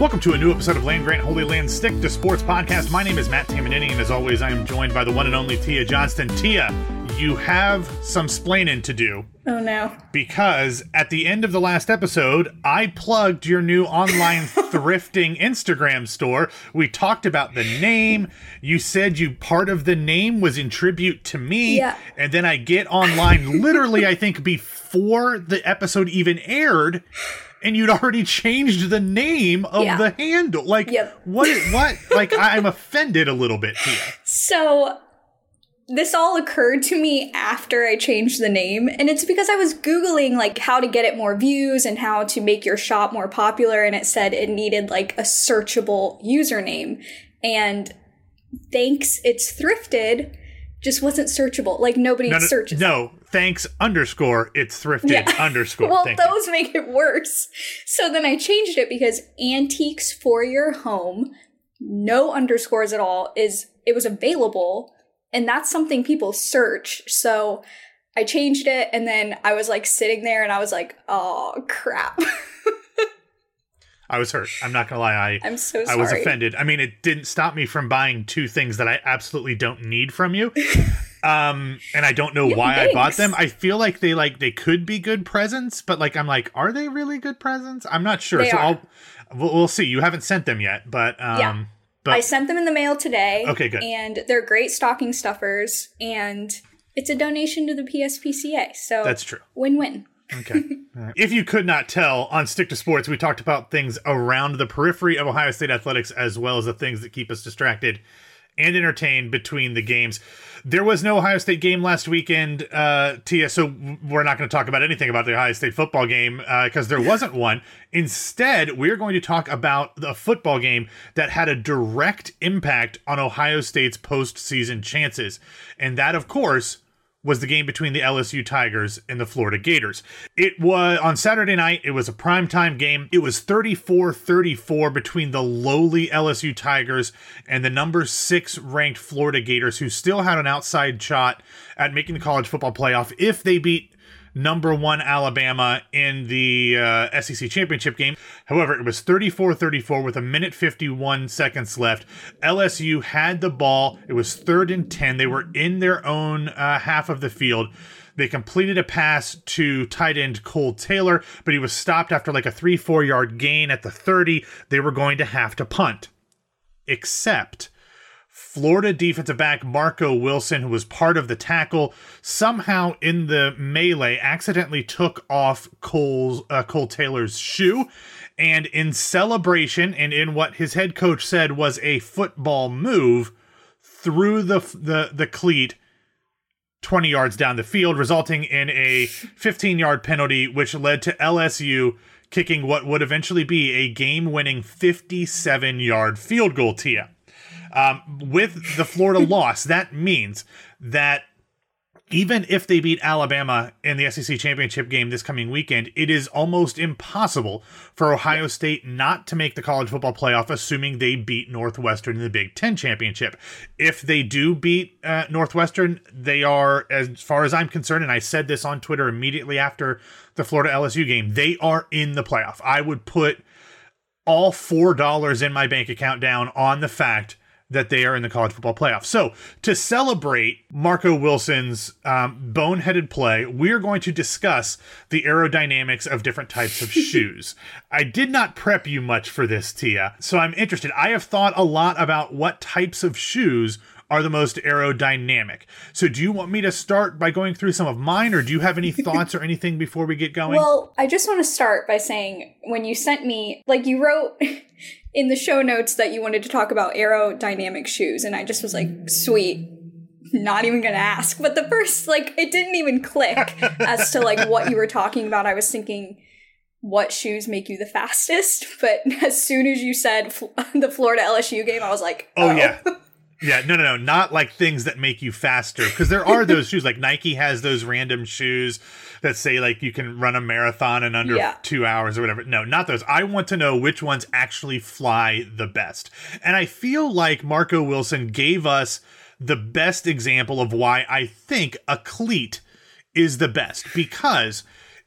Welcome to a new episode of Land Grant Holy Land Stick to Sports Podcast. My name is Matt Tamanini, and as always, I am joined by the one and only Tia Johnston. Tia, you have some splaining to do Oh no. because at the end of the last episode, I plugged your new online thrifting Instagram store. We talked about the name. You said you part of the name was in tribute to me. Yeah. And then I get online literally, I think, before the episode even aired. And you'd already changed the name of Yeah. the handle. Like, Yep. what? What? Like, I'm offended a little bit here. So this all occurred to me after I changed the name, and it's because I was Googling like how to get it more views and how to make your shop more popular, and it said it needed like a searchable username. And thanks, it's thrifted, just wasn't searchable. Like nobody No, no, searches. no, thanks underscore. It's thrifted Yeah. underscore. well, Thank you. those make it worse. So then I changed it because antiques for your home, no underscores at all, is it was available, and that's something people search. So I changed it, and then I was like sitting there, and I was like, "Oh crap!" I was hurt. I'm not gonna lie. I I'm so I was offended. I mean, it didn't stop me from buying two things that I absolutely don't need from you. Um, and I don't know Yeah, why I bought them. I feel like they like they could be good presents, but like I'm like, are they really good presents? I'm not sure. They so are. I'll we'll, we'll see. You haven't sent them yet, but um, Yeah. but I sent them in the mail today. Okay, good. And they're great stocking stuffers, and it's a donation to the PSPCA. So That's true. Win-win. Okay. All right. If you could not tell, on Stick to Sports, we talked about things around the periphery of Ohio State athletics as well as the things that keep us distracted and entertained between the games. There was no Ohio State game last weekend, uh, Tia, so we're not going to talk about anything about the Ohio State football game because there wasn't one. Instead, we're going to talk about the football game that had a direct impact on Ohio State's postseason chances. And that, of course, was the game between the LSU Tigers and the Florida Gators. It was on Saturday night, it was a primetime game. It was 34-34 between the lowly LSU Tigers and the number 6 ranked Florida Gators who still had an outside shot at making the college football playoff if they beat number 1 Alabama in the uh, SEC championship game. However, it was 34-34 with a minute 51 seconds left. LSU had the ball. It was third and 10. They were in their own uh, half of the field. They completed a pass to tight end Cole Taylor, but he was stopped after like a 3-4 yard gain at the 30. They were going to have to punt. Except Florida defensive back Marco Wilson, who was part of the tackle, somehow in the melee accidentally took off Cole's uh, Cole Taylor's shoe, and in celebration and in what his head coach said was a football move, threw the the the cleat 20 yards down the field, resulting in a 15 yard penalty, which led to LSU kicking what would eventually be a game winning 57 yard field goal. Tia. Um, with the Florida loss, that means that even if they beat Alabama in the SEC championship game this coming weekend, it is almost impossible for Ohio State not to make the college football playoff, assuming they beat Northwestern in the Big Ten championship. If they do beat uh, Northwestern, they are, as far as I'm concerned, and I said this on Twitter immediately after the Florida LSU game, they are in the playoff. I would put all four dollars in my bank account down on the fact that they are in the college football playoff. So, to celebrate Marco Wilson's um, boneheaded play, we're going to discuss the aerodynamics of different types of shoes. I did not prep you much for this, Tia, so I'm interested. I have thought a lot about what types of shoes are the most aerodynamic. So, do you want me to start by going through some of mine, or do you have any thoughts or anything before we get going? Well, I just want to start by saying when you sent me, like, you wrote in the show notes that you wanted to talk about aerodynamic shoes, and I just was like, sweet. not even gonna ask. But the first, like, it didn't even click as to like what you were talking about. I was thinking, what shoes make you the fastest? But as soon as you said fl- the Florida LSU game, I was like, Oh, yeah. Oh. Yeah, no, no, no, not like things that make you faster. Because there are those shoes, like Nike has those random shoes that say like you can run a marathon in under Yeah. two hours or whatever. No, not those. I want to know which ones actually fly the best. And I feel like Marco Wilson gave us the best example of why I think a cleat is the best because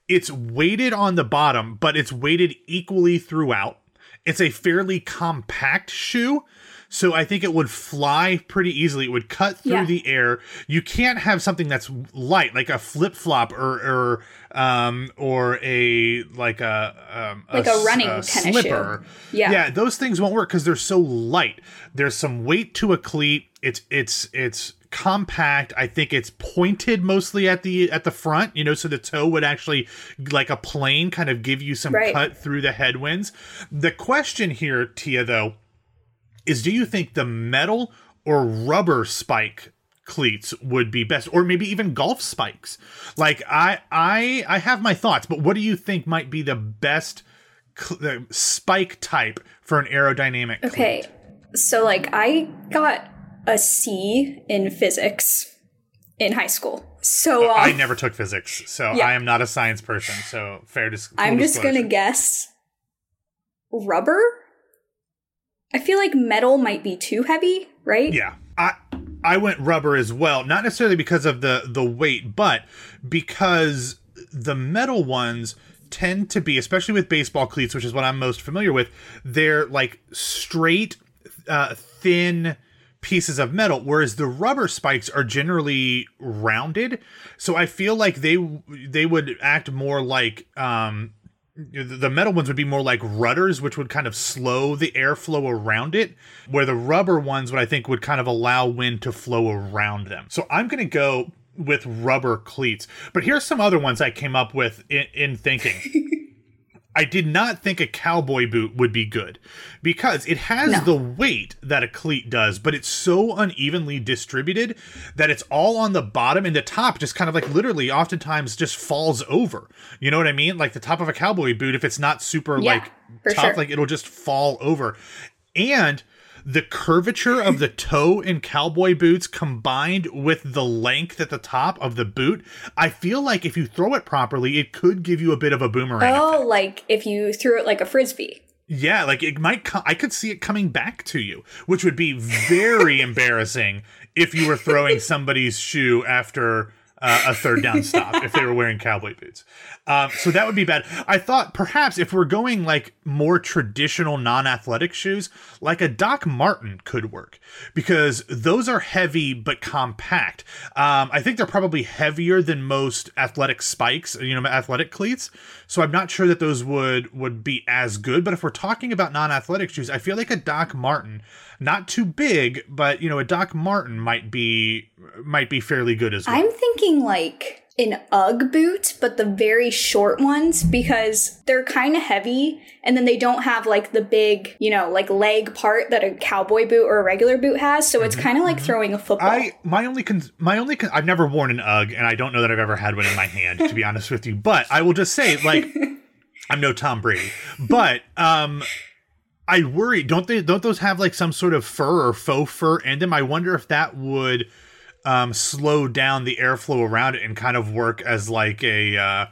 it's weighted on the bottom, but it's weighted equally throughout. It's a fairly compact shoe. So I think it would fly pretty easily. It would cut through Yeah. the air. You can't have something that's light, like a flip flop or or um or a like a um, Like a running tennis shoe. slipper. Yeah. yeah, those things won't work because they're so light. There's some weight to a cleat. It's it's it's compact. I think it's pointed mostly at the at the front, you know, so the toe would actually like a plane kind of give you some Right. cut through the headwinds. The question here, Tia, though, is do you think the metal or rubber spike cleats would be best or maybe even golf spikes like i i i have my thoughts but what do you think might be the best cl- uh, spike type for an aerodynamic cleat? Okay, so like I got a C in physics in high school. So um, i never took physics so Yeah. i am not a science person so fair dis- I'm just disclosure. gonna guess rubber. I feel like metal might be too heavy, right? Yeah. I I went rubber as well, not necessarily because of the the weight, but because the metal ones tend to be especially with baseball cleats, which is what I'm most familiar with, they're like straight uh thin pieces of metal whereas the rubber spikes are generally rounded so i feel like they they would act more like um the metal ones would be more like rudders, which would kind of slow the airflow around it, where the rubber ones would I think would kind of allow wind to flow around them. So I'm going to go with rubber cleats. But here's some other ones I came up with in, in thinking. I did not think a cowboy boot would be good because it has No. the weight that a cleat does, but it's so unevenly distributed that it's all on the bottom and the top just kind of like literally oftentimes just falls over. You know what I mean? Like the top of a cowboy boot, if it's not super Yeah, like tough, sure. like it'll just fall over. And the curvature of the toe in cowboy boots combined with the length at the top of the boot, I feel like if you throw it properly, it could give you a bit of a boomerang. Oh, like if you threw it like a frisbee. Yeah, like it might come. I could see it coming back to you, which would be very embarrassing if you were throwing somebody's shoe after uh, a third down stop if they were wearing cowboy boots. Um, so that would be bad. I thought perhaps if we're going like more traditional non-athletic shoes, like a Doc Marten could work because those are heavy but compact. Um, I think they're probably heavier than most athletic spikes, you know, athletic cleats. So I'm not sure that those would would be as good. But if we're talking about non-athletic shoes, I feel like a Doc Marten, not too big, but you know, a Doc Marten might be might be fairly good as well. I'm thinking like an UGG boot, but the very short ones because they're kind of heavy and then they don't have like the big, you know, like leg part that a cowboy boot or a regular boot has. So it's kind of like throwing a football. Mm-hmm. I my only con- my only con- I've never worn an UGG and I don't know that I've ever had one in my hand to be honest with you. But I will just say like I'm no Tom Brady, but um I worry don't they don't those have like some sort of fur or faux fur in them? I wonder if that would um slow down the airflow around it and kind of work as like a uh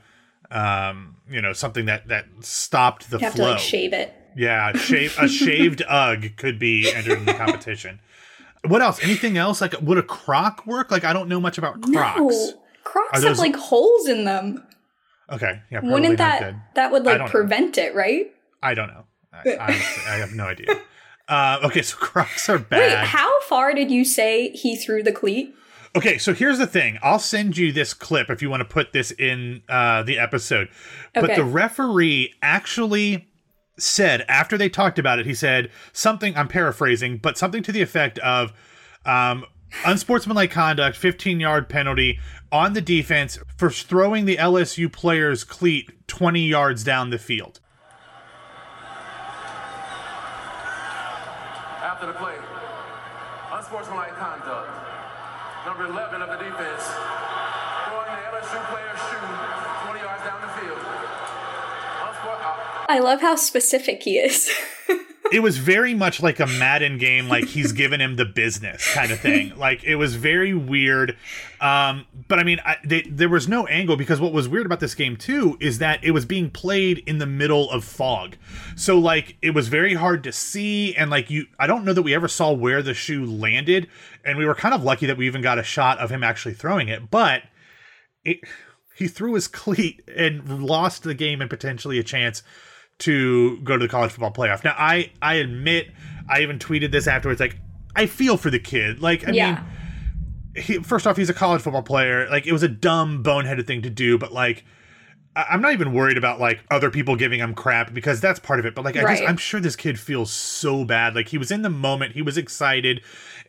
um you know something that that stopped the you have flow. to like shave it. Yeah, shave a shaved UGG could be entered in the competition. What else? Anything else? Like, would a Croc work? Like, I don't know much about Crocs. No, Crocs Are have like holes in them. Okay, yeah, Wouldn't that good. that would like don't know. prevent it, right? I don't know. I, I, I have no idea. Uh, okay, so Crocs are bad. Wait, how far did you say he threw the cleat? Okay, so here's the thing. I'll send you this clip if you want to put this in uh, the episode. But the referee actually said after they talked about it, he said something. I'm paraphrasing, but something to the effect of um, unsportsmanlike conduct, 15 yard penalty on the defense for throwing the LSU player's cleat 20 yards down the field. After the play, unsportsmanlike conduct. number 11 of the defense, throwing the LSU player's shoe 20 yards down the field. Unsport- uh, I love how specific he is. it was very much like a Madden game, like he's giving him the business kind of thing. Like it was very weird. Um, but I mean, I, they, there was no angle because what was weird about this game too is that it was being played in the middle of fog. So like it was very hard to see, and like you, I don't know that we ever saw where the shoe landed, and we were kind of lucky that we even got a shot of him actually throwing it, but it. He threw his cleat and lost the game and potentially a chance to go to the college football playoff. Now, I I admit, I even tweeted this afterwards. Like, I feel for the kid. Like, I yeah. mean, he, first off, he's a college football player. Like, it was a dumb, boneheaded thing to do. But like, I'm not even worried about like other people giving him crap because that's part of it. But like, I just I'm sure this kid feels so bad. Like, he was in the moment. He was excited.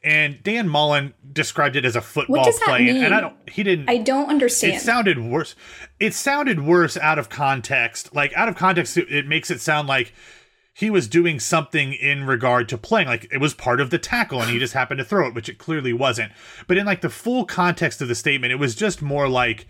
And Dan Mullen described it as a football play, and- and I don't. He didn't. I don't understand. It sounded worse. It sounded worse out of context. Like out of context, it, it makes it sound like he was doing something in regard to playing. Like it was part of the tackle, and he just happened to throw it, which it clearly wasn't. But in like the full context of the statement, it was just more like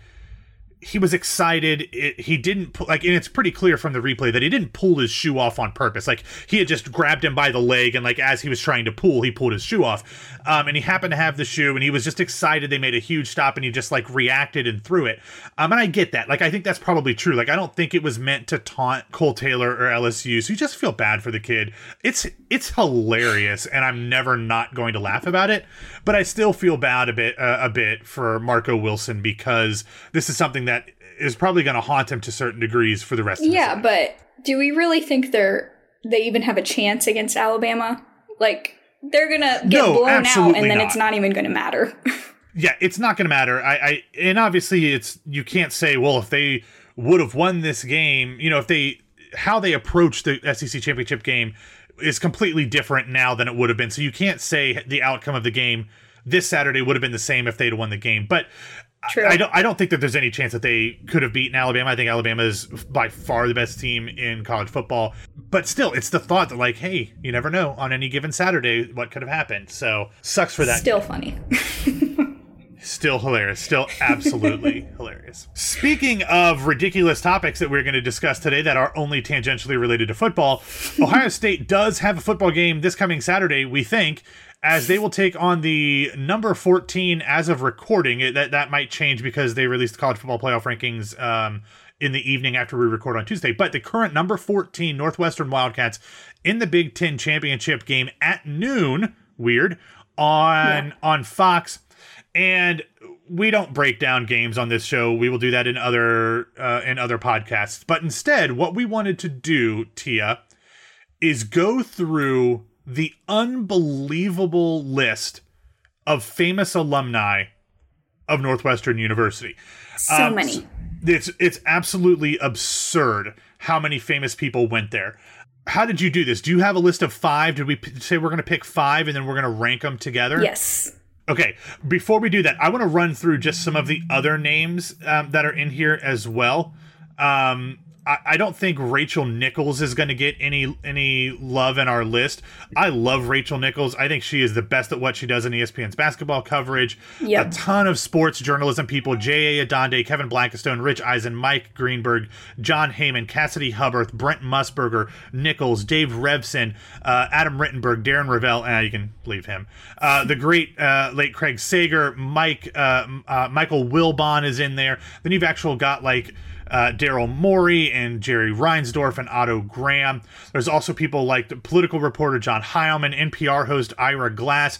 he was excited. It, he didn't like, and it's pretty clear from the replay that he didn't pull his shoe off on purpose. Like he had just grabbed him by the leg, and like as he was trying to pull, he pulled his shoe off. Um, and he happened to have the shoe, and he was just excited. They made a huge stop, and he just like reacted and threw it. Um, and I get that. Like I think that's probably true. Like I don't think it was meant to taunt Cole Taylor or LSU. So you just feel bad for the kid. It's it's hilarious, and I'm never not going to laugh about it. But I still feel bad a bit uh, a bit for Marco Wilson because this is something that is probably going to haunt him to certain degrees for the rest of yeah, but do we really think they're they even have a chance against Alabama? Like they're gonna get No, blown out, and then not. it's not even gonna matter. yeah, it's not going to matter. I, I and obviously it's you can't say well if they would have won this game, you know, if they how they approach the SEC championship game is completely different now than it would have been. So you can't say the outcome of the game this Saturday would have been the same if they'd won the game. But True. I don't I don't think that there's any chance that they could have beaten Alabama. I think Alabama is by far the best team in college football. But still, it's the thought that like, hey, you never know on any given Saturday what could have happened. So sucks for that Still funny. Still hilarious. Still absolutely hilarious. Speaking of ridiculous topics that we're going to discuss today that are only tangentially related to football, Ohio State does have a football game this coming Saturday, we think, as they will take on the number 14 as of recording. It, that, that might change because they released the college football playoff rankings um, in the evening after we record on Tuesday. But the current number 14 Northwestern Wildcats in the Big Ten championship game at noon, weird, on on Fox and we don't break down games on this show. We will do that in other uh, in other podcasts. But instead, what we wanted to do, Tia, is go through the unbelievable list of famous alumni of Northwestern University. So Um, many. It's it's absolutely absurd how many famous people went there. How did you do this? Do you have a list of five? Did we p- say we're going to pick five and then we're going to rank them together? Yes. Okay, before we do that, I want to run through just some of the other names um, that are in here as well. Um, I, I don't think Rachel Nichols is going to get any any love in our list. I love Rachel Nichols. I think she is the best at what she does in ESPN's basketball coverage. Yep. A ton of sports journalism people: J.A. Adande, Kevin Blackistone, Rich Eisen, Mike Greenberg, John Heyman, Cassidy Hubbarth, Brent Musburger, Nichols, Dave Revsine, uh, Adam Rittenberg, Darren Rovell. Uh, you can leave him. Uh, the great uh, late Craig Sager, Mike uh, uh, Michael Wilbon is in there. Then you've actually got like uh, Daryl Morey and Jerry Reinsdorf and Otto Graham. There's also people like the political reporter John Heilemann, NPR host Ira Glass.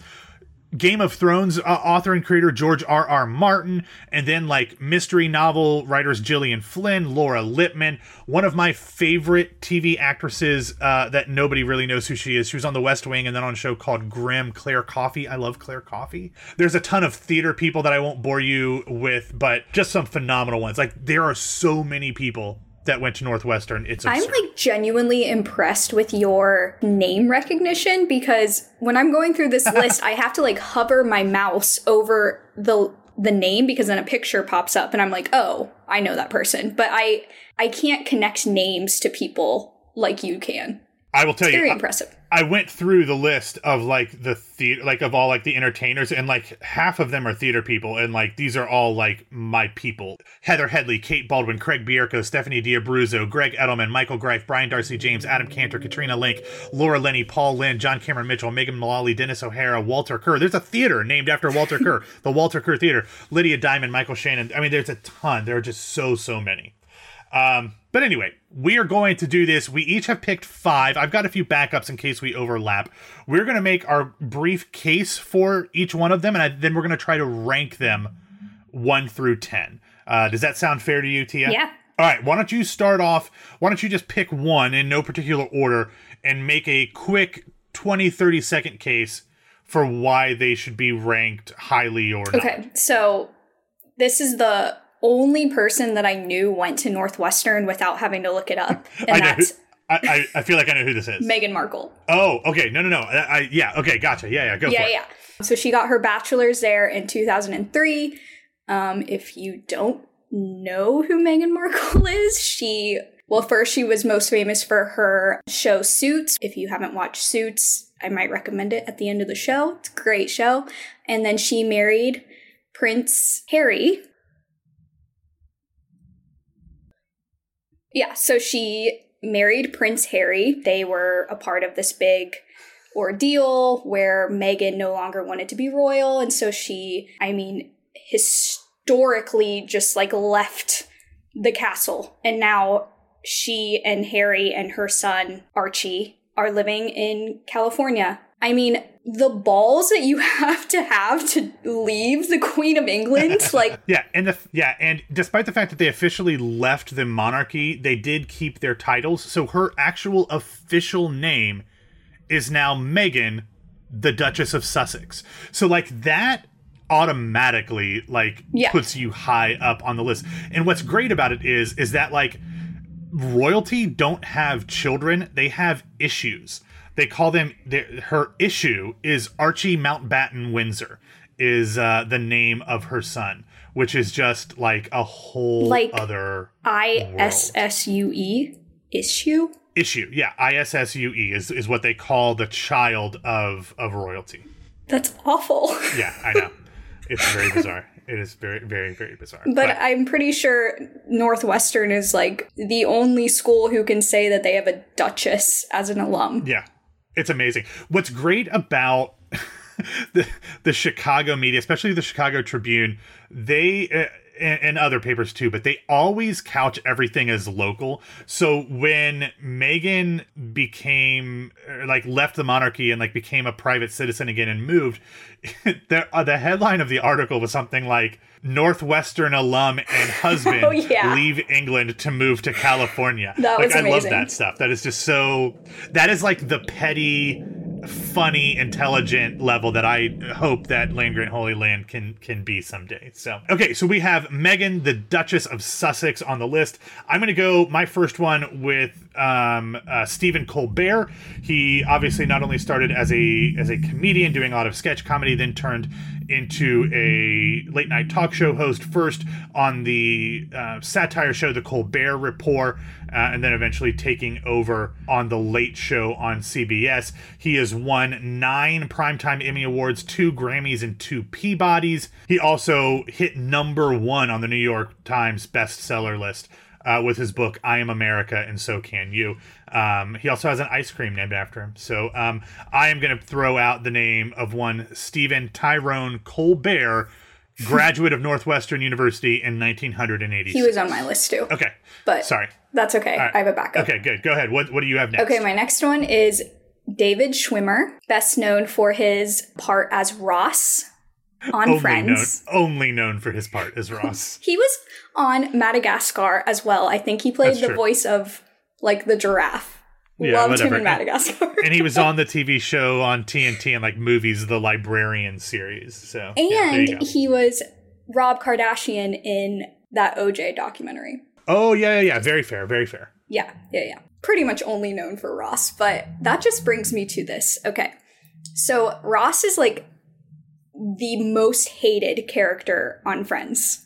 Game of Thrones uh, author and creator George R. R. Martin, and then like mystery novel writers Gillian Flynn, Laura Lippman, one of my favorite TV actresses uh, that nobody really knows who she is. She was on The West Wing and then on a show called Grimm, Claire Coffee. I love Claire Coffee. There's a ton of theater people that I won't bore you with, but just some phenomenal ones. Like there are so many people that went to Northwestern. It's I'm like genuinely impressed with your name recognition because when I'm going through this list, I have to like hover my mouse over the the name because then a picture pops up and I'm like, "Oh, I know that person." But I I can't connect names to people like you can. I will tell you. Very you. impressive. I went through the list of like the theater, like of all like the entertainers, and like half of them are theater people, and like these are all like my people: Heather Headley, Kate Baldwin, Craig Bierko, Stephanie D'Abruzzo, Greg Edelman, Michael Greif, Brian Darcy James, Adam Kantor, Katrina Lenk, Laura Linney, Paul Lynde, John Cameron Mitchell, Megan Mullally, Denis O'Hare, Walter Kerr. There's a theater named after Walter Kerr, the Walter Kerr Theater. Lydia Diamond, Michael Shannon. I mean, there's a ton. There are just so so many. Um, but anyway, we are going to do this. We each have picked five. I've got a few backups in case we overlap. We're going to make our brief case for each one of them, and I, then we're going to try to rank them one through 10. Uh, does that sound fair to you, Tia? Yeah. All right, why don't you start off? Why don't you just pick one in no particular order and make a quick 20, 30 second case for why they should be ranked highly or not? Okay, so this is the only person that I knew went to Northwestern without having to look it up, and I know. Who, that's I, I, I feel like I know who this is. Meghan Markle. Oh, okay. No, no, no. I, I yeah. Okay, gotcha. Yeah, yeah. Go yeah, for it. yeah. So she got her bachelor's there in 2003. Um, if you don't know who Meghan Markle is, she well, first she was most famous for her show Suits. If you haven't watched Suits, I might recommend it at the end of the show. It's a great show. And then she married Prince Harry. Yeah, so she married Prince Harry. They were a part of this big ordeal where Meghan no longer wanted to be royal. And so she, I mean, historically just like left the castle. And now she and Harry and her son, Archie, are living in California. I mean, the balls that you have to have to leave the Queen of England, like Yeah, and the yeah, and despite the fact that they officially left the monarchy, they did keep their titles. So her actual official name is now Meghan, the Duchess of Sussex. So like that automatically like Yeah. puts you high up on the list. And what's great about it is is that like royalty don't have children, they have issues. They call them their- her issue is Archie Mountbatten Windsor is uh, the name of her son, which is just like a whole Like- other I S S U E issue. issue. Yeah, ISSUE E is is what they call the child of of royalty. That's awful. Yeah, I know. it's very bizarre. It is very very very bizarre. But I'm pretty sure Northwestern is like the only school who can say that they have a duchess as an alum. Yeah, it's amazing. What's great about the the Chicago media, especially the Chicago Tribune, they uh, and, and other papers too, but they always couch everything as local. So when Meghan became uh, like left the monarchy and like became a private citizen again and moved, the uh, the headline of the article was something like Northwestern alum and husband Oh, yeah. leave England to move to California. That like was I love that stuff. That is just so. That is like the petty, funny, intelligent level that I hope that Land Grant Holy Land can can be someday. So okay, so we have Meghan, the Duchess of Sussex, on the list. I'm going to go my first one with um, uh, Stephen Colbert. He obviously not only started as a as a comedian doing a lot of sketch comedy, then turned into a late night talk show host first on the uh, satire show The Colbert Report, uh, and then eventually taking over on The Late Show on CBS. He has won nine Primetime Emmy Awards, two Grammys, and two Peabodys. He also hit number one on the New York Times bestseller list. Uh, with his book "I Am America and So Can You," um, he also has an ice cream named after him. So um, I am going to throw out the name of one Stephen Tyrone Colbert, graduate of Northwestern University in 1980. He was on my list too. okay. But Sorry. that's okay. right. I have a backup. Okay, good. Go ahead. What What do you have next? Okay, my next one is David Schwimmer, best known for his part as Ross on only Friends. known only known for his part as Ross. He was on Madagascar as well. I think he played That's the true. voice of like the giraffe. Yeah, Loved whatever. him in Madagascar. and he was on the TV show on TNT and like movies, the Librarian series. So yeah, and go. he was Rob Kardashian in that OJ documentary. oh yeah, yeah, yeah. Very fair. Very fair. Yeah, yeah, yeah. Pretty much only known for Ross, but that just brings me to this. Okay. So Ross is like the most hated character on Friends.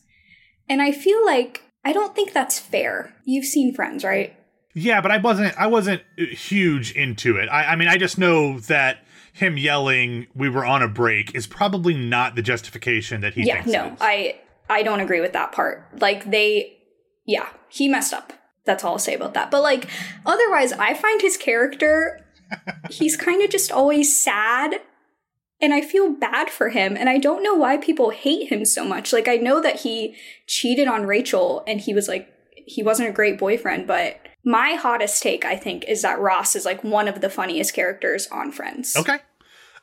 And I feel like I don't think that's fair. You've seen Friends, right? Yeah, but I wasn't. I wasn't huge into it. I, I mean, I just know that him yelling "We were on a break" is probably not the justification that he. yeah, no. I I don't agree with that part. Like they, yeah, he messed up. That's all I'll say about that. But like otherwise, I find his character, he's kind of just always sad. And I feel bad for him. And I don't know why people hate him so much. Like, I know that he cheated on Rachel and he was like, he wasn't a great boyfriend. But my hottest take, I think, is that Ross is like one of the funniest characters on Friends. Okay,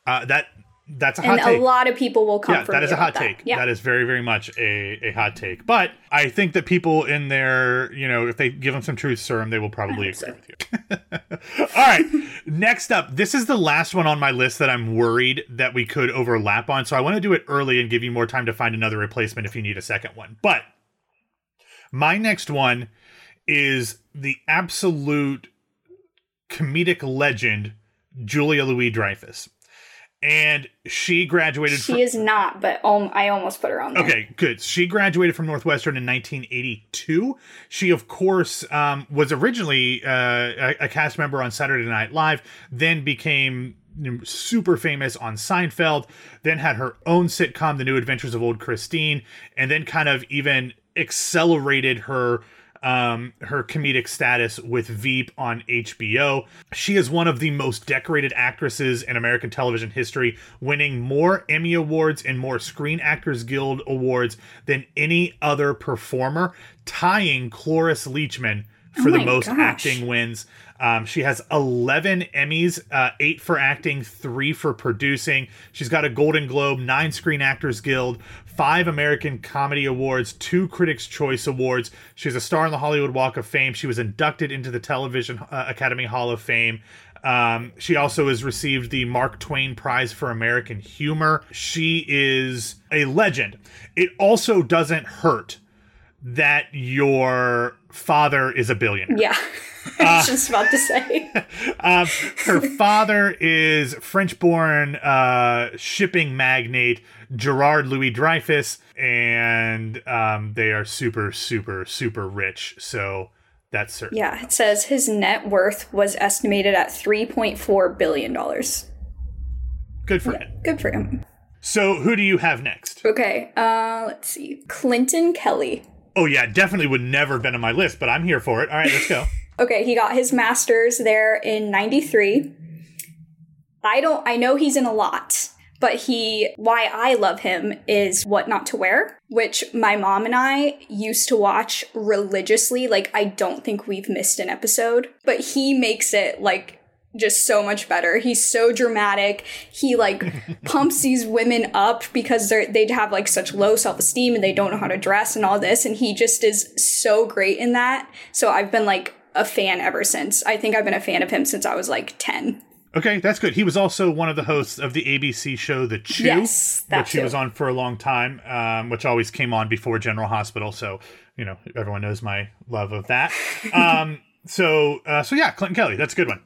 uh, that that's a hot And take. a lot of people will come yeah, for that is a hot that. take. Yeah. That is very, very much a, a hot take. But I think that people in there, you know, if they give them some truth serum, they will probably agree with you. All right. Next up, this is the last one on my list that I'm worried that we could overlap on. So I want to do it early and give you more time to find another replacement if you need a second one. But my next one is the absolute comedic legend, Julia Louis Dreyfus. And she graduated She from- is not, but um, I almost put her on there. Okay, good. She graduated from Northwestern in 1982. She, of course, um, was originally uh, a, a cast member on Saturday Night Live, then became super famous on Seinfeld, then had her own sitcom, The New Adventures of Old Christine, and then kind of even accelerated her um her comedic status with Veep on HBO. She is one of the most decorated actresses in American television history, winning more Emmy awards and more Screen Actors Guild awards than any other performer, tying Cloris Leachman for Oh the most gosh. acting wins. Um, she has 11 Emmys, uh, eight for acting, three for producing. She's got a Golden Globe, nine Screen Actors Guild, five American Comedy Awards, two Critics' Choice Awards. She's a star on the Hollywood Walk of Fame. She was inducted into the Television uh, Academy Hall of Fame. Um, she also has received the Mark Twain Prize for American Humor. She is a legend. It also doesn't hurt that your father is a billionaire. Yeah. I was just about to say. Um, her father is French born uh, shipping magnate Gerard Louis Dreyfus, and um, they are super, super, super rich. So that's certain. Yeah, it says his net worth was estimated at $3.4 billion. Good for him. Good for him. So who do you have next? Okay, uh, let's see. Clinton Kelly. Oh, yeah, definitely would never have been on my list, but I'm here for it. All right, let's go. Okay, he got his master's there in 93. I don't, I know he's in a lot, but he, why I love him is What Not to Wear, which my mom and I used to watch religiously. Like, I don't think we've missed an episode, but he makes it like just so much better. He's so dramatic. He like pumps these women up because they're they'd have like such low self-esteem and they don't know how to dress and all this and he just is so great in that. So I've been like a fan ever since. I think I've been a fan of him since I was like 10. Okay, that's good. He was also one of the hosts of the ABC show The Chew, Yes, which he was on for a long time, um, which always came on before General Hospital. So you know everyone knows my love of that. um, so uh, so yeah, Clinton Kelly, that's a good one.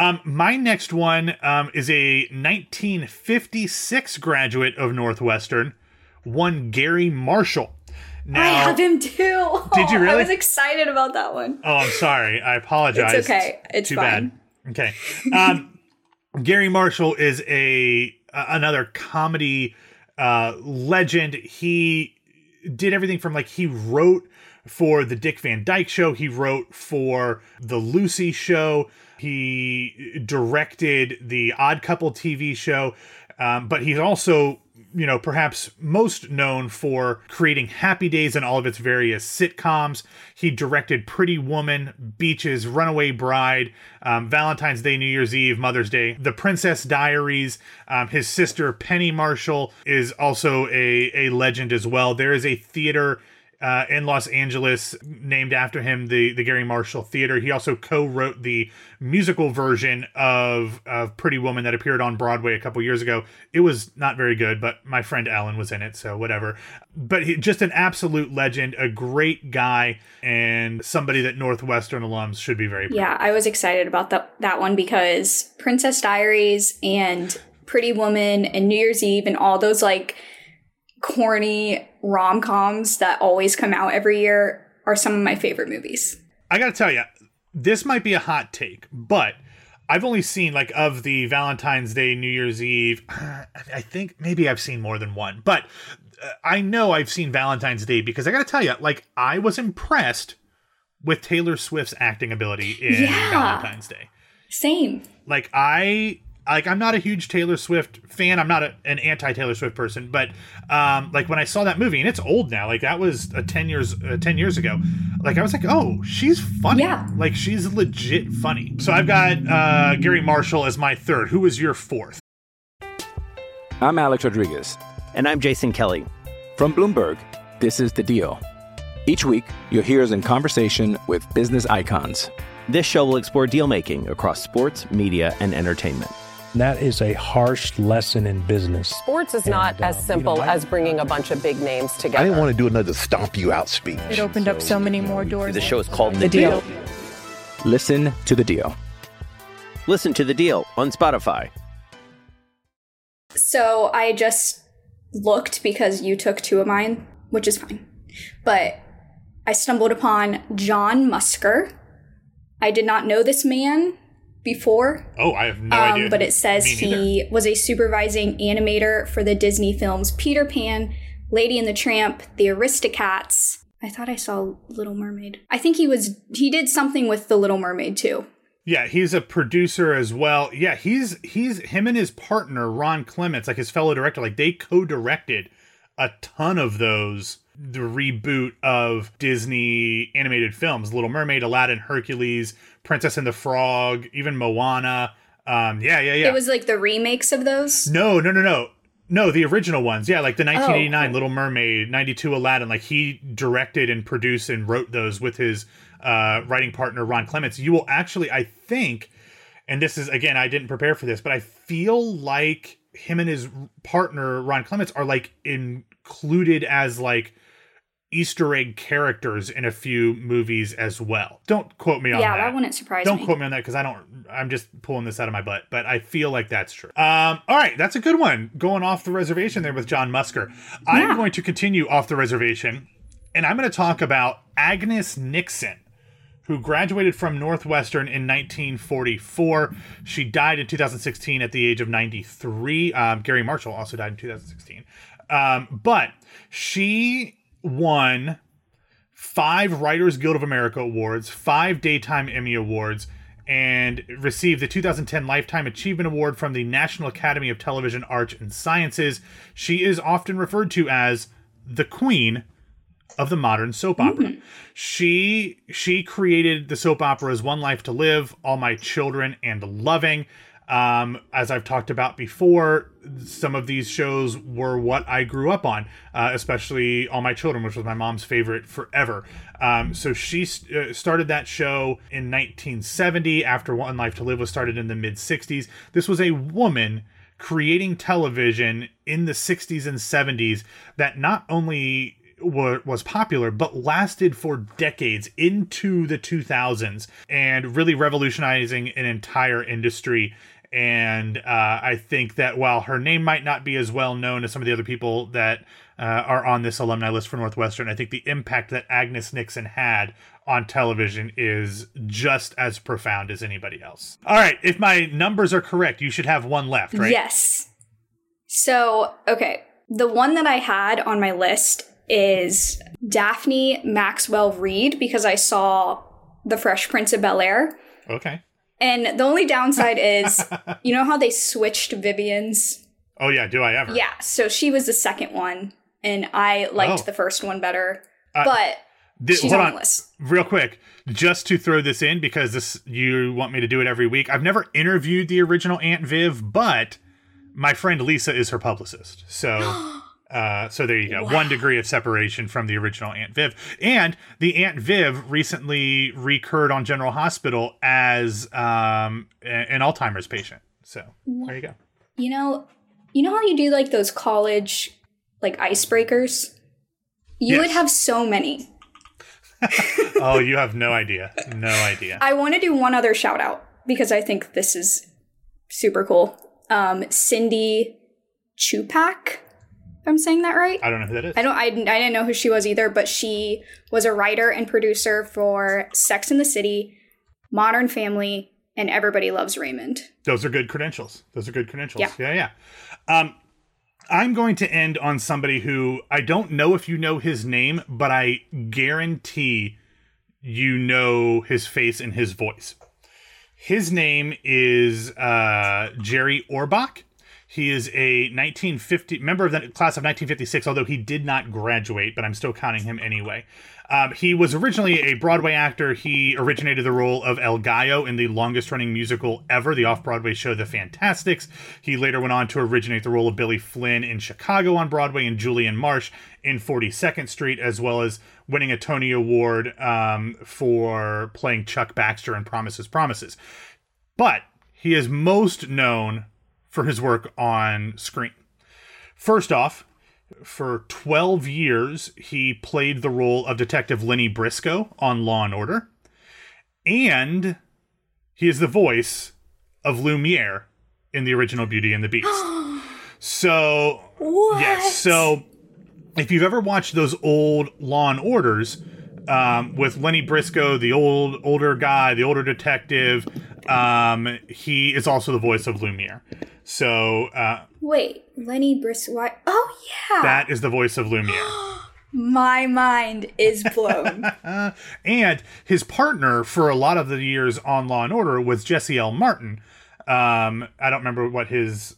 Um, my next one um, is a 1956 graduate of Northwestern, one Garry Marshall. Now, I have him too. Did you really? I was excited about that one. Oh, I'm sorry. I apologize. It's okay. It's too fine. bad. Okay. Um, Garry Marshall is a uh, another comedy uh, legend. He did everything from like he wrote for the Dick Van Dyke Show. He wrote for the Lucy Show. He directed the Odd Couple TV show. Um, but he's also you know, perhaps most known for creating Happy Days and all of its various sitcoms. He directed Pretty Woman, Beaches, Runaway Bride, um, Valentine's Day, New Year's Eve, Mother's Day, The Princess Diaries. Um, his sister Penny Marshall is also a, a legend as well. There is a theater uh, in Los Angeles named after him, the the Garry Marshall Theater. He also co-wrote the musical version of of Pretty Woman that appeared on Broadway a couple years ago. It was not very good, but my friend Alan was in it, so whatever. But he, just an absolute legend, a great guy, and somebody that Northwestern alums should be very proud. Yeah, I was excited about that that one because Princess Diaries and Pretty Woman and New Year's Eve and all those like corny rom coms that always come out every year are some of my favorite movies. I got to tell you, this might be a hot take, but I've only seen like of the Valentine's Day, New Year's Eve. I think maybe I've seen more than one, but uh, I know I've seen Valentine's Day because I got to tell you, like I was impressed with Taylor Swift's acting ability in Yeah. Valentine's Day. Same. Like I like I'm not a huge Taylor Swift fan. I'm not a, an anti Taylor Swift person, but um like when I saw that movie and it's old now, like that was a 10 years uh, 10 years ago. Like I was like, "Oh, she's funny." Yeah. Like she's legit funny. So I've got uh Garry Marshall as my third. Who is your fourth? I'm Alex Rodriguez. And I'm Jason Kelly. From Bloomberg, this is The Deal. Each week, you'll hear us in conversation with business icons. This show will explore deal making across sports, media, and entertainment. That is a harsh lesson in business. Sports is not And, as simple you know, I- as bringing a bunch of big names together. I didn't want to do another stomp you out speech. It opened up so many more doors. The show is called The Deal. Listen to The Deal. Listen to The Deal on Spotify. So I just looked because you took two of mine, which is fine. But I stumbled upon John Musker. I did not know this man before, Oh, I have no um, idea. but it says he was a supervising animator for the Disney films Peter Pan, Lady and the Tramp, The Aristocats. I thought I saw Little Mermaid. I think he was he did something with The Little Mermaid too. Yeah, he's a producer as well. Yeah, he's he's him and his partner Ron Clements, like his fellow director, like they co-directed a ton of those the reboot of Disney animated films, Little Mermaid, Aladdin, Hercules, Princess and the Frog, even Moana. Um, yeah, yeah, yeah. It was like the remakes of those. No, no, no, no. No, the original ones. Yeah, like the 1989 cool. Little Mermaid, 92 Aladdin. Like he directed and produced and wrote those with his uh, writing partner Ron Clements. You will actually, I think, and this is again, I didn't prepare for this, but I feel like him and his partner Ron Clements are like included as like Easter egg characters in a few movies as well. Don't quote me on Yeah, that. Yeah, that wouldn't surprise Don't me. quote me on that because I don't. I'm just pulling this out of my butt, but I feel like that's true. Um, all right, that's a good one. Going off the reservation there with John Musker. I'm going to continue off the reservation, and I'm going to talk about Agnes Nixon, who graduated from Northwestern in 1944. She died in 2016 at the age of 93. Um, Garry Marshall also died in 2016, um, but she won five Writers Guild of America awards, five Daytime Emmy awards, and received the 2010 Lifetime Achievement Award from the National Academy of Television Arts and Sciences. She is often referred to as the Queen of the modern soap hmm. opera. She she created the soap operas One Life to Live, All My Children, and Loving. Um, as I've talked about before, some of these shows were what I grew up on, uh, especially All My Children, which was my mom's favorite forever. Um, so she uh, started that show in 1970 after One Life to Live was started in the mid 60s. This was a woman creating television in the 60s and 70s that not only was popular but lasted for decades into the 2000s and really revolutionizing an entire industry and uh, I think that while her name might not be as well known as some of the other people that uh, are on this alumni list for Northwestern, I think the impact that Agnes Nixon had on television is just as profound as anybody else. All right, if my numbers are correct, you should have one left, right? Yes. So, okay. The one that I had on my list is Daphne Maxwell Reid because I saw The Fresh Prince of Bel Air. Okay. And the only downside is, you know how they switched Vivian's? Oh yeah, do I ever? Yeah, so she was the second one, and I liked Oh. the first one better. Uh, but Thi- she's hold on on, list. real quick, just to throw this in because this you want me to do it every week. I've never interviewed the original Aunt Viv, but my friend Lisa is her publicist. So. Uh, so there you go. One degree of separation from the original Aunt Viv, and the Aunt Viv recently recurred on General Hospital as um, an Alzheimer's patient. So there you go. You know, you know how you do like those college like icebreakers? You would have so many. Oh, you have no idea, no idea. I want to do one other shout out because I think this is super cool. Um, Cindy Chupak, if I'm saying that right. I don't know who that is. I don't. I, I didn't know who she was either, but she was a writer and producer for Sex in the City, Modern Family, and Everybody Loves Raymond. Those are good credentials. Those are good credentials. Yeah. yeah, yeah. Um, I'm going to end on somebody who I don't know if you know his name, but I guarantee you know his face and his voice. His name is uh, Jerry Orbach. He is a 1950 member of the class of 1956, although he did not graduate, but I'm still counting him anyway. Um, he was originally a Broadway actor. He originated the role of El Gallo in the longest running musical ever, the off Broadway show The Fantasticks. He later went on to originate the role of Billy Flynn in Chicago on Broadway and Julian Marsh in 42nd Street, as well as winning a Tony Award um, for playing Chuck Baxter in Promises, Promises. But he is most known for his work on screen. First off, for 12 years, he played the role of Detective Lenny Briscoe on Law and Order. And he is the voice of Lumiere in the original Beauty and the Beast. so, yes. So, if you've ever watched those old Law and Orders, um, with Lenny Briscoe, the old older guy, the older detective, um, he is also the voice of Lumiere. So uh, Wait, Lenny Briscoe. Why? Oh yeah, that is the voice of Lumiere. my mind is blown. and his partner for a lot of the years on Law and Order was Jesse L. Martin. Um, I don't remember what his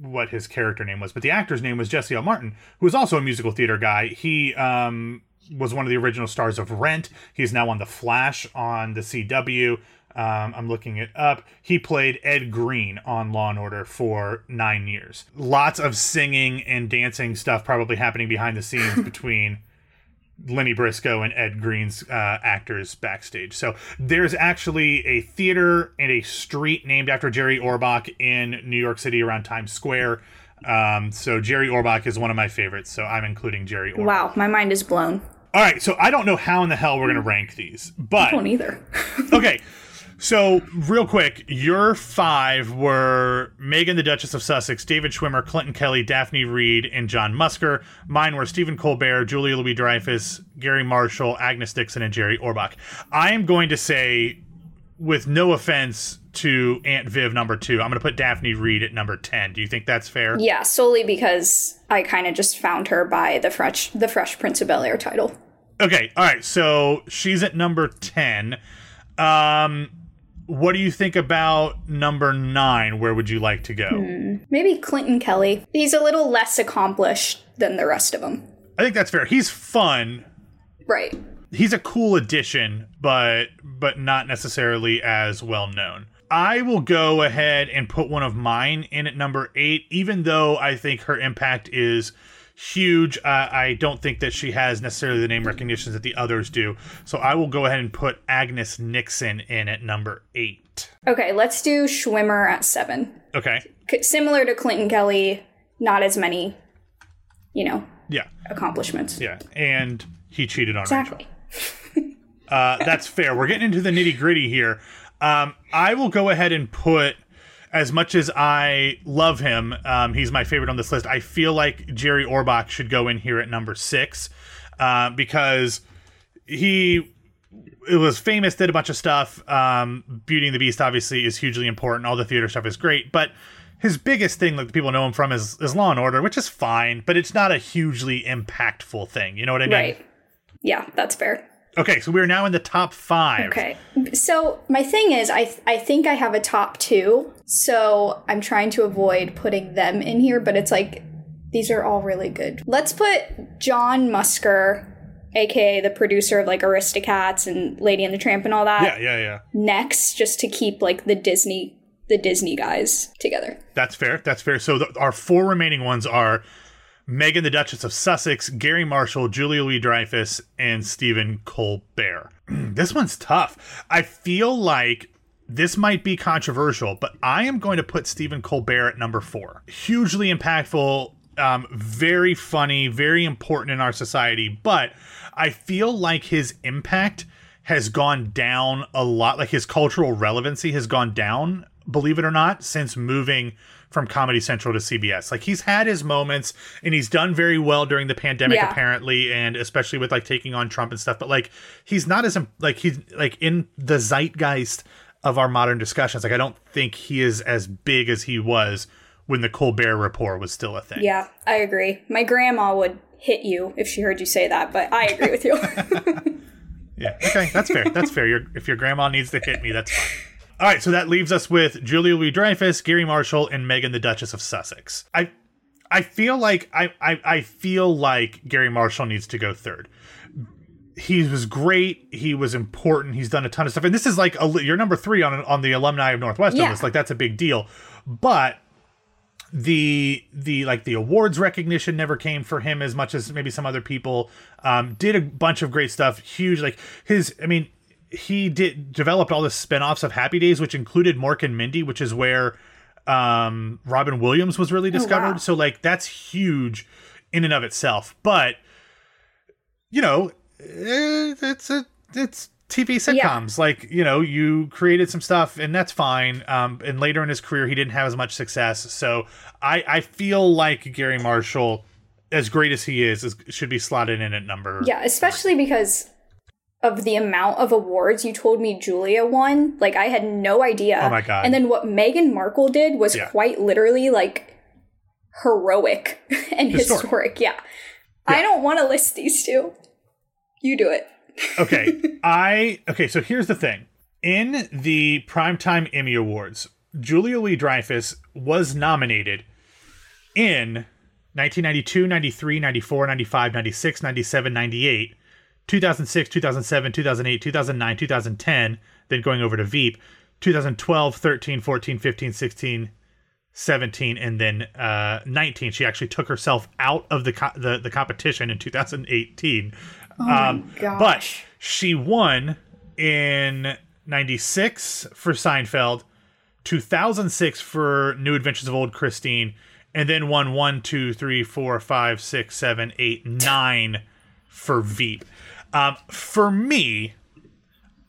what his character name was, but the actor's name was Jesse L. Martin, who was also a musical theater guy. He um, was one of the original stars of Rent. He's now on The Flash on the CW. Um, I'm looking it up. He played Ed Green on Law and Order for nine years. Lots of singing and dancing stuff probably happening behind the scenes between Lenny Briscoe and Ed Green's uh, actors backstage. So there's actually a theater and a street named after Jerry Orbach in New York City around Times Square. Um, so Jerry Orbach is one of my favorites. So I'm including Jerry Orbach. wow, my mind is blown. All right. So I don't know how in the hell we're going to rank these, but I don't either. okay. So, real quick, your five were Meghan, the Duchess of Sussex, David Schwimmer, Clinton Kelly, Daphne Reid, and John Musker. Mine were Stephen Colbert, Julia Louis Dreyfus, Garry Marshall, Agnes Nixon, and Jerry Orbach. I am going to say, with no offense to Aunt Viv number two, I'm going to put Daphne Reid at number 10. Do you think that's fair? yeah, solely because I kind of just found her by the Fresh, the Fresh Prince of Bel Air title. Okay. All right. So, she's at number 10. Um, what do you think about number nine? Where would you like to go? Hmm. Maybe Clinton Kelly. He's a little less accomplished than the rest of them. I think that's fair. He's fun. Right. He's a cool addition, but but not necessarily as well known. I will go ahead and put one of mine in at number eight, even though I think her impact is huge. Uh, I don't think that she has necessarily the name recognition that the others do. So I will go ahead and put Agnes Nixon in at number eight. Okay, let's do Schwimmer at seven. Okay. Similar to Clinton Kelly, not as many, you know, Yeah. accomplishments. Yeah. And he cheated on Rachel. Exactly. Uh, that's fair. We're getting into the nitty gritty here. Um, I will go ahead and put, as much as I love him, um, he's my favorite on this list. I feel like Jerry Orbach should go in here at number six uh, because he it was famous, did a bunch of stuff. Um, Beauty and the Beast obviously is hugely important. All the theater stuff is great, but his biggest thing that people know him from is, is Law and Order, which is fine, but it's not a hugely impactful thing. You know what I mean? Right. Yeah, that's fair. Okay, so we're now in the top five. Okay. So my thing is, I I think I have a top two, so I'm trying to avoid putting them in here, but it's like these are all really good. Let's put John Musker, aka the producer of like Aristocats and Lady and the Tramp and all that, Yeah, yeah, yeah. next, just to keep like the Disney the Disney guys together. That's fair. That's fair. So the, our four remaining ones are Meghan, the Duchess of Sussex, Garry Marshall, Julia Louis Dreyfus, and Stephen Colbert. this one's tough. I feel like this might be controversial, but I am going to put Stephen Colbert at number four. Hugely impactful, um, very funny, very important in our society, but I feel like his impact has gone down a lot. Like his cultural relevancy has gone down, believe it or not, since moving from Comedy Central to CBS. Like he's had his moments and he's done very well during the pandemic Yeah. apparently and especially with like taking on Trump and stuff, but like he's not as like he's like in the zeitgeist of our modern discussions. Like I don't think he is as big as he was when the Colbert Report was still a thing. Yeah, I agree. My grandma would hit you if she heard you say that, but I agree with you. Yeah. Okay, that's fair. That's fair. Your, if your grandma needs to hit me, that's fine. All right, so that leaves us with Julia Louis Dreyfus, Garry Marshall, and Meghan the Duchess of Sussex. I I feel like I, I I feel like Garry Marshall needs to go third. He was great. He was important. He's done a ton of stuff, and this is like a, you're number three on on the alumni of Northwestern Yeah. list. Like that's a big deal. But the the like the awards recognition never came for him as much as maybe some other people um did a bunch of great stuff huge like his i mean he did developed all the spin-offs of happy days which included mork and mindy which is where um robin williams was really discovered wow. so like that's huge in and of itself but you know eh, it's a it's TV sitcoms. Like, you know, you created some stuff and that's fine. Um, and later in his career, he didn't have as much success. So I, I feel like Garry Marshall, as great as he is, is should be slotted in at number. yeah, especially because of the amount of awards you told me Julia won. Like, I had no idea. Oh my God. And then what Meghan Markle did was Yeah. quite literally like heroic and Historic. historic. Yeah. I don't want to list these two. You do it. okay i okay so here's the thing in the primetime emmy awards julia Louis dreyfus was nominated in 1992 93 94 95 96 97 98 2006 2007 2008 2009 2010 then going over to veep 2012 13 14 15 16 17 and then uh 19 she actually took herself out of the co- the, the competition in 2018 Oh um but she won in 96 for Seinfeld 2006 for New Adventures of Old Christine and then won one, two, three, four, five, six, seven, eight, nine for Veep. Um, for me,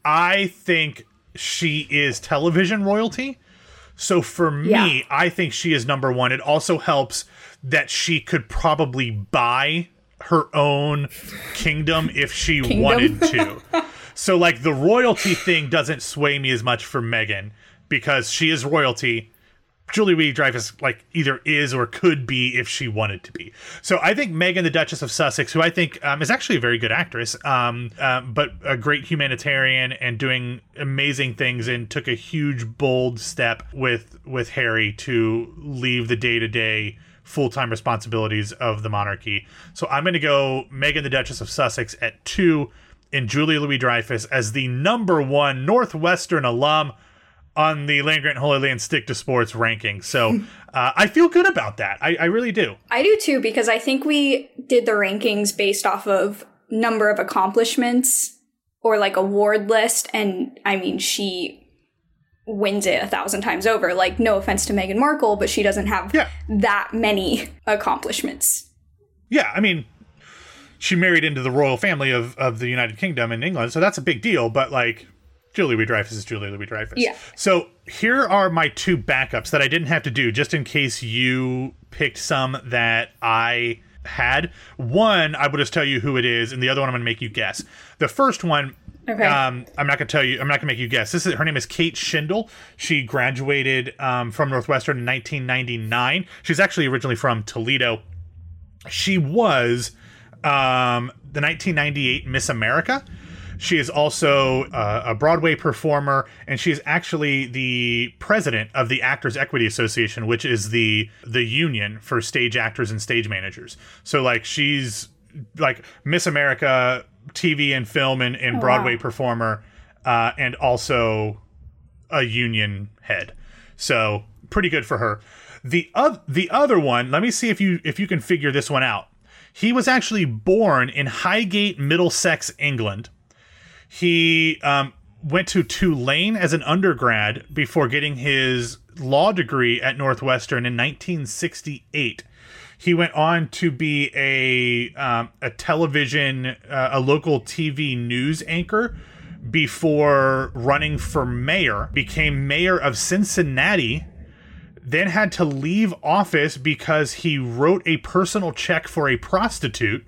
I think she is television royalty. So for me, Yeah. I think she is number one. It also helps that she could probably buy her own kingdom if she wanted to. so like the royalty thing doesn't sway me as much for Meghan because she is royalty. Julie Louis Dreyfus like either is or could be if she wanted to be. So I think Meghan, the Duchess of Sussex, who I think um, is actually a very good actress, um, um, but a great humanitarian and doing amazing things, and took a huge bold step with with Harry to leave the day to day full time responsibilities of the monarchy. So I'm going to go Meghan, the Duchess of Sussex at two, and Julia Louis Dreyfus as the number one Northwestern alum on the Land Grant Holy Land Stick to Sports ranking. So uh, I feel good about that. I, I really do. I do too, because I think we did the rankings based off of number of accomplishments or like award list. And I mean, she wins it a thousand times over. Like, no offense to Meghan Markle, but she doesn't have Yeah. that many accomplishments. Yeah, I mean, she married into the royal family of, of the United Kingdom in England, so that's a big deal. But like, Julie Louis Dreyfus is Julie Louis Dreyfus. Yeah. So here are my two backups that I didn't have to do, just in case you picked some that I had. One, I will just tell you who it is, and the other one I'm going to make you guess. The first one. Okay. Um, I'm not gonna tell you. I'm not gonna make you guess. This is her name is Kate Shindle. She graduated um, from Northwestern in 1999. She's actually originally from Toledo she was um, the 1998 Miss America. She is also uh, a Broadway performer, and she is actually the president of the Actors Equity Association, which is the the union for stage actors and stage managers. So, like, she's like Miss America, TV and film and, and Broadway performer, uh, and also a union head. So pretty good for her. The oth- the other one, let me see if you if you can figure this one out. He was actually born in Highgate, Middlesex, England. He um, went to Tulane as an undergrad before getting his law degree at Northwestern in 1968. He went on to be a um, a television, uh, a local TV news anchor before running for mayor. Became mayor of Cincinnati then had to leave office because he wrote a personal check for a prostitute,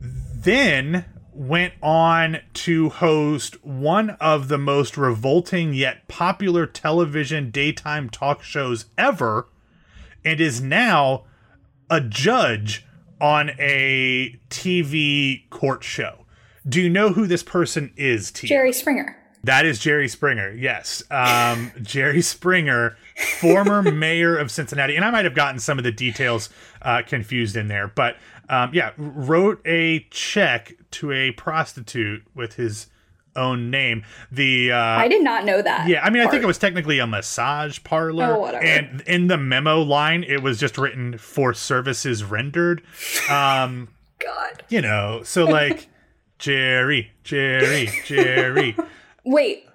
then went on to host one of the most revolting yet popular television daytime talk shows ever, and is now a judge on a TV court show. Do you know who this person is, Tia? Jerry Springer. That is Jerry Springer. Yes. Um, Jerry Springer, former mayor of Cincinnati. And I might have gotten some of the details uh, confused in there. But um, yeah, wrote a check to a prostitute with his own name. The uh, I did not know that. yeah, I mean, I think it was technically a massage parlor. Oh, whatever. And in the memo line, it was just written for services rendered. Um, God. you know, so like Jerry, Jerry, Jerry. Wait,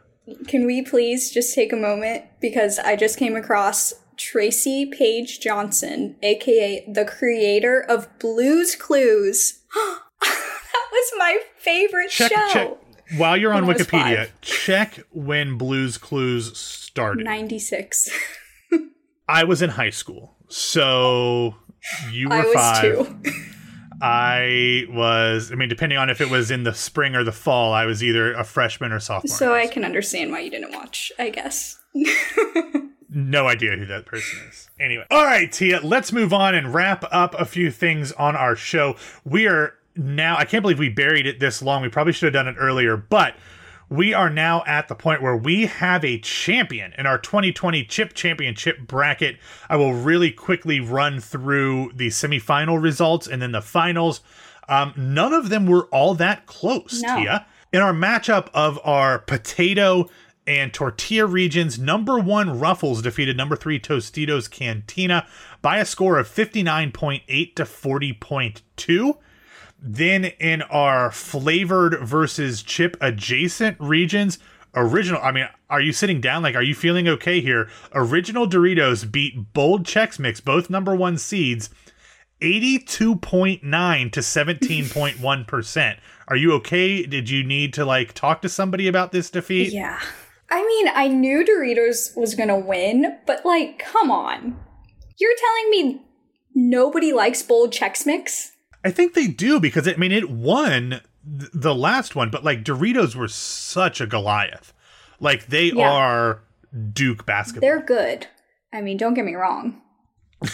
can we please just take a moment because I just came across Traci Paige Johnson, aka the creator of Blues Clues. that was my favorite check, show. check. While you're on Wikipedia, check when Blues Clues started. 96. I was in high school, so you were I was five. two. I was. I mean, depending on if it was in the spring or the fall, I was either a freshman or sophomore. So I can understand why you didn't watch, I guess. no idea who that person is. Anyway, all right, Tia, let's move on and wrap up a few things on our show. We are now, I can't believe we buried it this long. We probably should have done it earlier, but we are now at the point where we have a champion in our 2020 Chip Championship bracket. I will really quickly run through the semifinal results and then the finals. Um, none of them were all that close, No. Tia. In our matchup of our potato and tortilla regions, number one Ruffles defeated number three Tostitos Cantina by a score of 59.8 to 40.2. Then in our flavored versus chip adjacent regions, original, I mean, are you sitting down? Like, are you feeling okay here? Original Doritos beat Bold Chex Mix, both number one seeds, 82.9 to 17.1%. Are you okay? Did you need to like talk to somebody about this defeat? Yeah. I mean, I knew Doritos was gonna win, but like, come on. You're telling me nobody likes bold Chex Mix? I think they do because I mean it won th- the last one, but like Doritos were such a Goliath. Like they Yeah. are Duke basketball. They're good. I mean, don't get me wrong.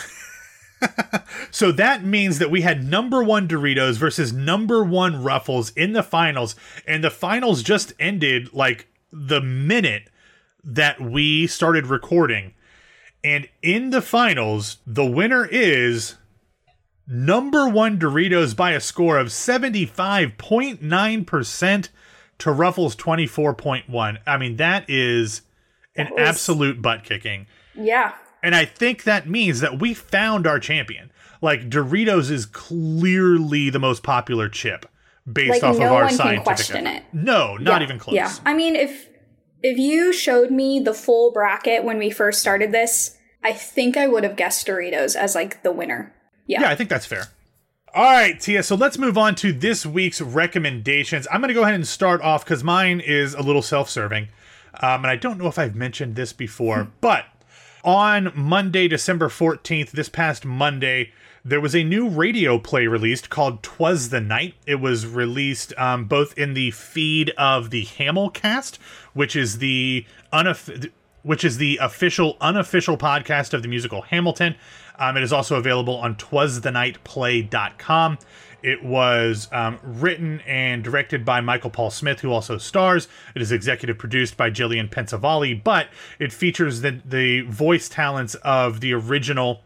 So that means that we had number one Doritos versus number one Ruffles in the finals, and the finals just ended like the minute that we started recording. And in the finals, the winner is number one Doritos by a score of 75.9% to Ruffles 24.1. I mean, that is an was- absolute butt kicking. Yeah. And I think that means that we found our champion. Like Doritos is clearly the most popular chip based Like, off no of our one can scientific. question it. No, not Yeah. even close. Yeah. I mean, if if you showed me the full bracket when we first started this, I think I would have guessed Doritos as like the winner. Yeah. Yeah, I think that's fair. All right, Tia. So let's move on to this week's recommendations. I'm going to go ahead and start off because mine is a little self-serving, um, and I don't know if I've mentioned this before, but on Monday, December 14th, this past Monday, there was a new radio play released called "Twas the Night." It was released um, both in the feed of the Hamilcast, which is the unoff- which is the official unofficial podcast of the musical Hamilton. Um, it is also available on twasthenightplay.com. It was um, written and directed by Michael Paul Smith, who also stars. It is executive produced by Gillian Pensavalle, but it features the, the voice talents of the original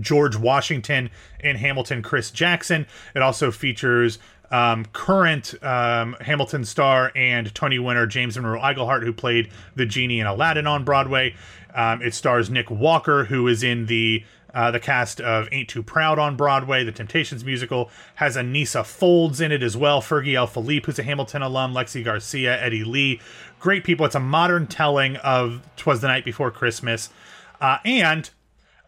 George Washington and Hamilton Chris Jackson. It also features um, current um, Hamilton star and Tony winner James Monroe Iglehart, who played the genie in Aladdin on Broadway. Um, it stars Nick Walker, who is in the uh, the cast of Ain't Too Proud on Broadway, the Temptations musical. Has Anissa Folds in it as well. Fergie L. Philippe, who's a Hamilton alum. Lexi Garcia, Eddie Lee. Great people. It's a modern telling of Twas the Night Before Christmas. Uh, and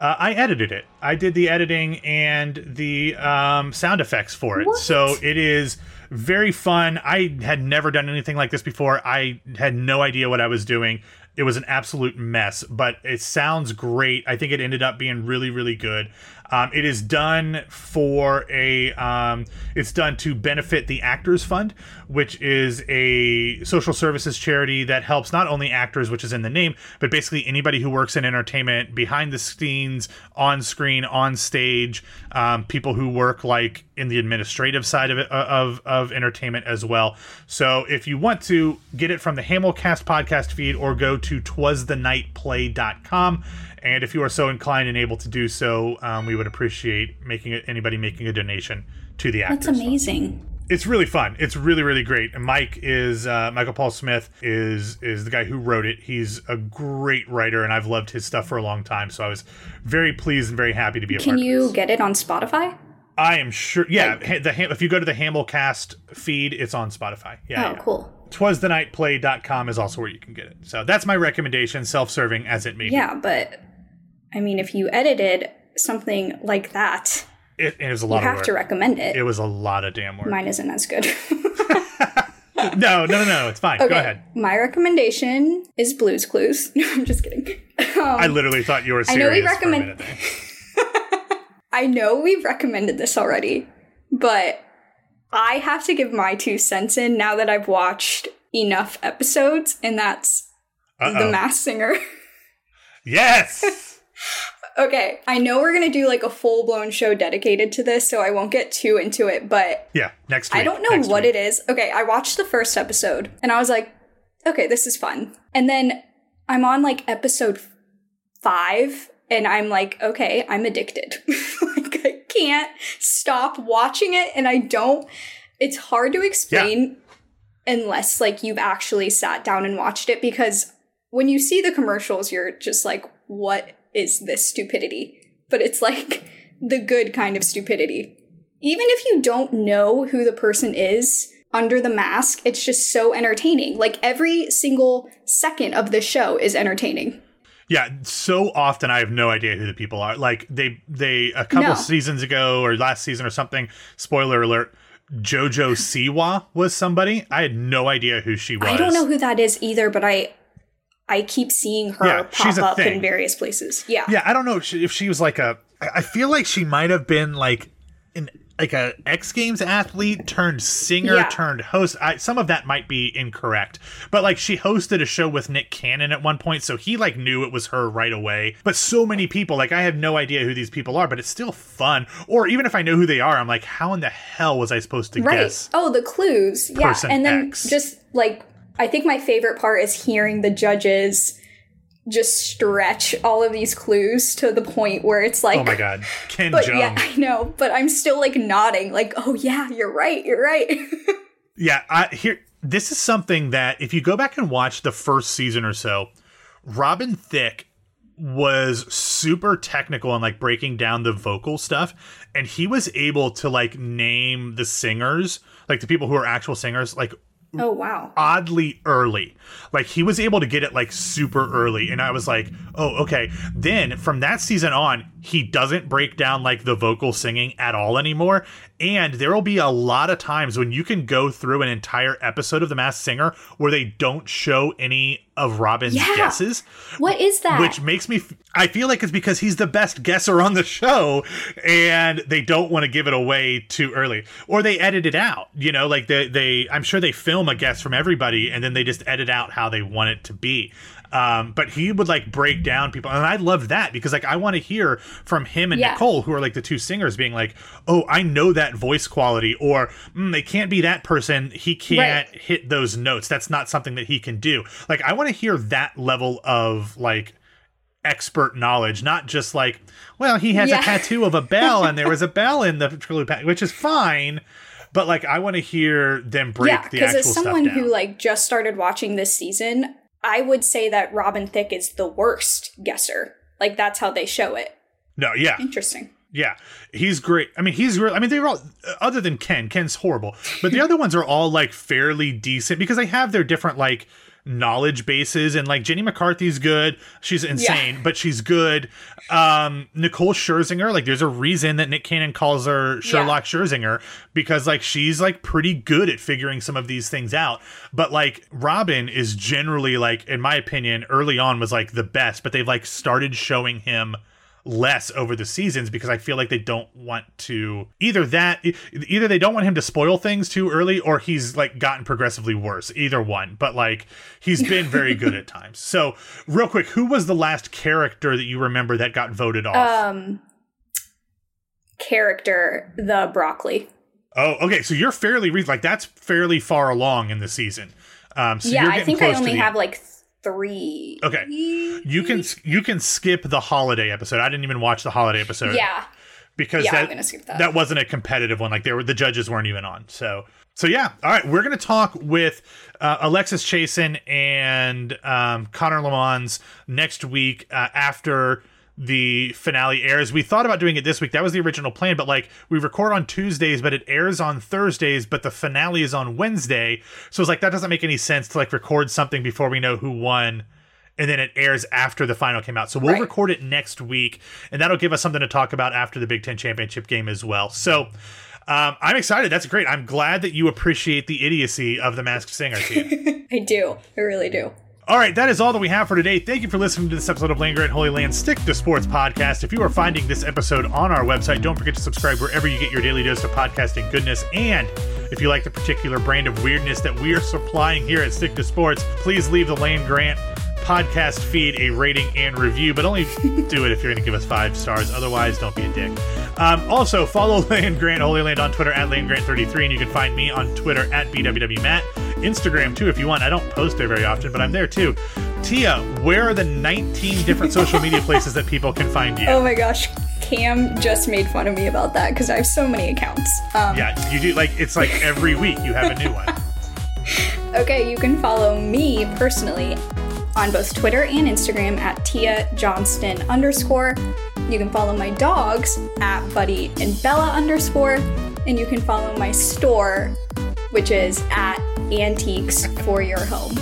uh, I edited it. I did the editing and the um, sound effects for it. So it is very fun. I had never done anything like this before. I had no idea what I was doing. It was an absolute mess, but it sounds great. I think it ended up being really, really good. Um, it is done for a. Um, it's done to benefit the Actors Fund, which is a social services charity that helps not only actors, which is in the name, but basically anybody who works in entertainment, behind the scenes, on screen, on stage, um, people who work like in the administrative side of it of of entertainment as well. So if you want to get it from the Hamilcast podcast feed or go to twasthenightplay.com and if you are so inclined and able to do so, um, we would appreciate making it anybody making a donation to the actors. That's Fund. amazing. It's really fun. It's really really great. And Mike is uh, Michael Paul Smith is is the guy who wrote it. He's a great writer, and I've loved his stuff for a long time. So I was very pleased and very happy to be a Can you get it on Spotify? I am sure. Yeah, ha- the if you go to the Hamilcast feed, it's on Spotify. Yeah, oh, yeah. cool. twasthenightplay.com is also where you can get it. So that's my recommendation, self-serving as it may be. Yeah, but I mean, if you edited something like that, It, it was a you lot of have work. to recommend it. It was a lot of damn work. Mine isn't as good. no, no, no, no. It's fine. Go ahead. My recommendation is Blues Clues. No, I'm just kidding. Um, I literally thought you were I know we recommend-. I know we've recommended this already, but I have to give my two cents in now that I've watched enough episodes, and that's The Uh-oh. Masked Singer. Yes. okay, I know we're gonna do like a full blown show dedicated to this, so I won't get too into it, but yeah. Next week. I don't know Next what week. it is. Okay, I watched the first episode and I was like, okay, this is fun. And then I'm on like episode five and I'm like, okay, I'm addicted. can't stop watching it and I don't, it's hard to explain unless like you've actually sat down and watched it because when you see the commercials, you're just like, what is this stupidity? But it's like the good kind of stupidity even if you don't know who the person is under the mask, it's just so entertaining. Like every single second of the show is entertaining. Yeah, so often I have no idea who the people are. Like they they a couple No. seasons ago or last season or something. Spoiler alert. Jojo Siwa was somebody. I had no idea who she was. I don't know who that is either, but I I keep seeing her Yeah, pop up thing. in various places. Yeah. Yeah, I don't know if she, if she was like a I feel like she might have been like an like a X Games athlete turned singer Yeah. turned host. I, some of that might be incorrect, but like she hosted a show with Nick Cannon at one point, so he like knew it was her right away. But so many people, like I have no idea who these people are, but it's still fun. Or even if I know who they are, I'm like, how in the hell was I supposed to Right. guess? Oh, the clues. Yeah. And then X. just like I think my favorite part is hearing the judges just stretch all of these clues to the point where it's like Oh my god, Ken But yeah, I know, but I'm still like nodding, like, oh yeah, you're right, you're right. Yeah, I here this is something that if you go back and watch the first season or so, Robin Thicke was super technical and like breaking down the vocal stuff and he was able to like name the singers, like the people who are actual singers like oh wow. oddly early. Like he was able to get it like super early and I was like, "Oh, okay." Then from that season on, he doesn't break down like the vocal singing at all anymore. And there will be a lot of times when you can go through an entire episode of The Masked Singer where they don't show any of Robin's Yeah. guesses, What is that? which makes me f- I feel like it's because he's the best guesser on the show and they don't want to give it away too early or they edit it out you know like they they I'm sure they film a guess from everybody and then they just edit out how they want it to be um, but he would like break down people and I love that because like I want to hear from him and Yeah. Nicole who are like the two singers being like oh I know that voice quality or mm, they can't be that person he can't Right. hit those notes that's not something that he can do like I want to hear that level of like expert knowledge, not just like, well, he has Yeah. a tattoo of a bell and there was a bell in the pack, which is fine. But like, I want to hear them break yeah, the because actual as someone who like just started watching this season, I would say that Robin Thicke is the worst guesser. Like that's how they show it. no, yeah, Interesting. yeah, he's great. I mean, he's real. I mean, they're all uh, other than Ken. Ken's horrible, but the other ones are all like fairly decent because they have their different like knowledge bases and like Jenny McCarthy's good. She's insane, but she's good. Um Nicole Scherzinger, like there's a reason that Nick Cannon calls her Sherlock Scherzinger because like she's like pretty good at figuring some of these things out. But like Robin is generally like in my opinion early on was like the best, but they've like started showing him less over the seasons because I feel like they don't want to either that either they don't want him to spoil things too early or he's like gotten progressively worse either one. But like he's been very good at times. So real quick who was the last character that you remember that got voted off? Um, character the broccoli. oh okay so you're fairly re- like that's fairly far along in the season. Um so yeah, I think I only have like three. Okay. You can you can skip the holiday episode. I didn't even watch the holiday episode. Yeah, because Yeah, that, I'm gonna skip that. wasn't a competitive one. Like there were the judges weren't even on. So so yeah. All right, we're gonna talk with uh, Alexis Chasen and um, Connor Lamons next week uh, after the finale airs. We thought about doing it this week. That was the original plan, but like we record on Tuesdays, but it airs on Thursdays, but the finale is on Wednesday. So it's like that doesn't make any sense to like record something before we know who won and then it airs after the final came out. So we'll Right. record it next week, and that'll give us something to talk about after the Big Ten championship game as well. So um, I'm excited. That's great. I'm glad that you appreciate the idiocy of the Masked Singer team. I do. I really do. All right, that is all that we have for today. Thank you for listening to this episode of Land Grant Holy Land Stick to Sports podcast. If you are finding this episode on our website, don't forget to subscribe wherever you get your daily dose of podcasting goodness. And if you like the particular brand of weirdness that we are supplying here at Stick to Sports, please leave the Land Grant podcast feed a rating and review, but only do it if you're going to give us five stars. Otherwise, don't be a dick. Um, also, follow Land Grant Holy Land on Twitter at Land Grant 33 and you can find me on Twitter at BWWMatt. Instagram too, if you want. I don't post there very often, but I'm there too. Tia, where are the 19 different social media places that people can find you? Oh my gosh, Cam just made fun of me about that because I have so many accounts. Um, Yeah, you do like it's like every week you have a new one. Okay, you can follow me personally on both Twitter and Instagram at Tia Johnston underscore. You can follow my dogs at Buddy and Bella underscore, and you can follow my store, which is at Antiques for Your Home.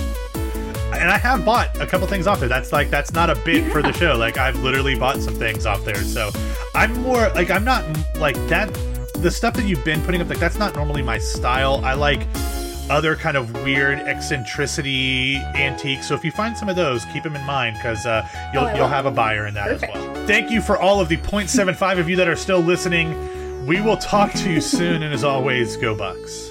and I have bought a couple things off there. That's like that's not a bit for the show. Like I've literally bought some things off there. So I'm more like I'm not like that. The stuff that you've been putting up, like that's not normally my style. I like other kind of weird eccentricity antiques. So if you find some of those, keep them in mind because uh, you'll Oh, you'll have a buyer in that Perfect. as well. Thank you for all of the 0.75 of you that are still listening. We will talk to you soon, and as always, go Bucks.